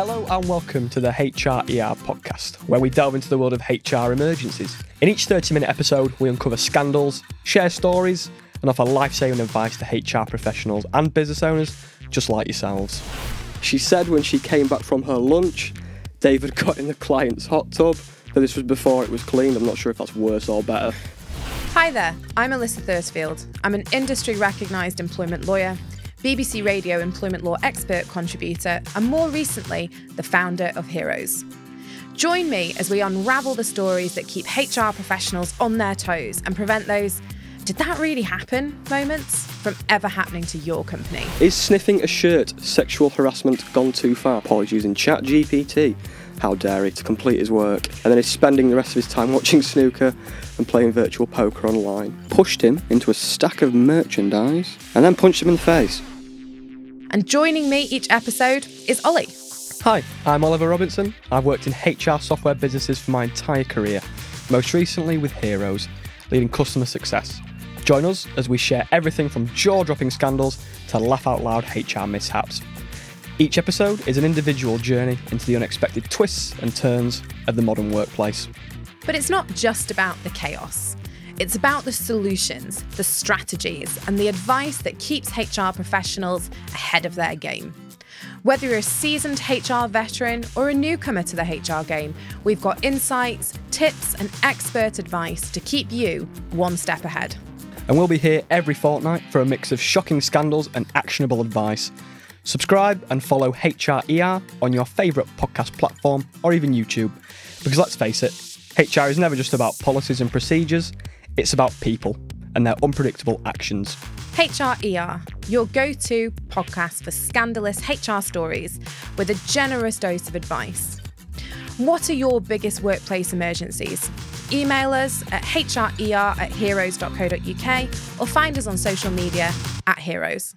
Hello and welcome to the HRER podcast, where we delve into the world of HR emergencies. In each 30 minute episode, we uncover scandals, share stories, and offer life saving advice to HR professionals and business owners just like yourselves. She said when she came back from her lunch, David got in the client's hot tub, but this was before it was cleaned. I'm not sure if that's worse or better. Hi there, I'm Elissa Thursfield. I'm an industry recognised employment lawyer, BBC Radio employment law expert contributor, and more recently, the founder of Hroes. Join me as we unravel the stories that keep HR professionals on their toes and prevent those did that really happen moments from ever happening to your company. Is sniffing a shirt sexual harassment gone too far? Paul is using ChatGPT. How dare he to complete his work, and then is spending the rest of his time watching snooker and playing virtual poker online. Pushed him into a stack of merchandise and then punched him in the face. And joining me each episode is Ollie. Hi, I'm Oliver Robinson. I've worked in HR software businesses for my entire career, most recently with Hroes, leading customer success. Join us as we share everything from jaw dropping scandals to laugh out loud HR mishaps. Each episode is an individual journey into the unexpected twists and turns of the modern workplace. But it's not just about the chaos. It's about the solutions, the strategies, and the advice that keeps HR professionals ahead of their game. Whether you're a seasoned HR veteran or a newcomer to the HR game, we've got insights, tips, and expert advice to keep you one step ahead and we'll be here every fortnight for a mix of shocking scandals and actionable advice. Subscribe and follow HRER on your favourite podcast platform or even YouTube, because let's face it, HR is never just about policies and procedures, it's about people and their unpredictable actions. HRER, your go to podcast for scandalous HR stories with a generous dose of advice. What are your biggest workplace emergencies? Email us at hrer at hroes.co.uk or find us on social media at hroes.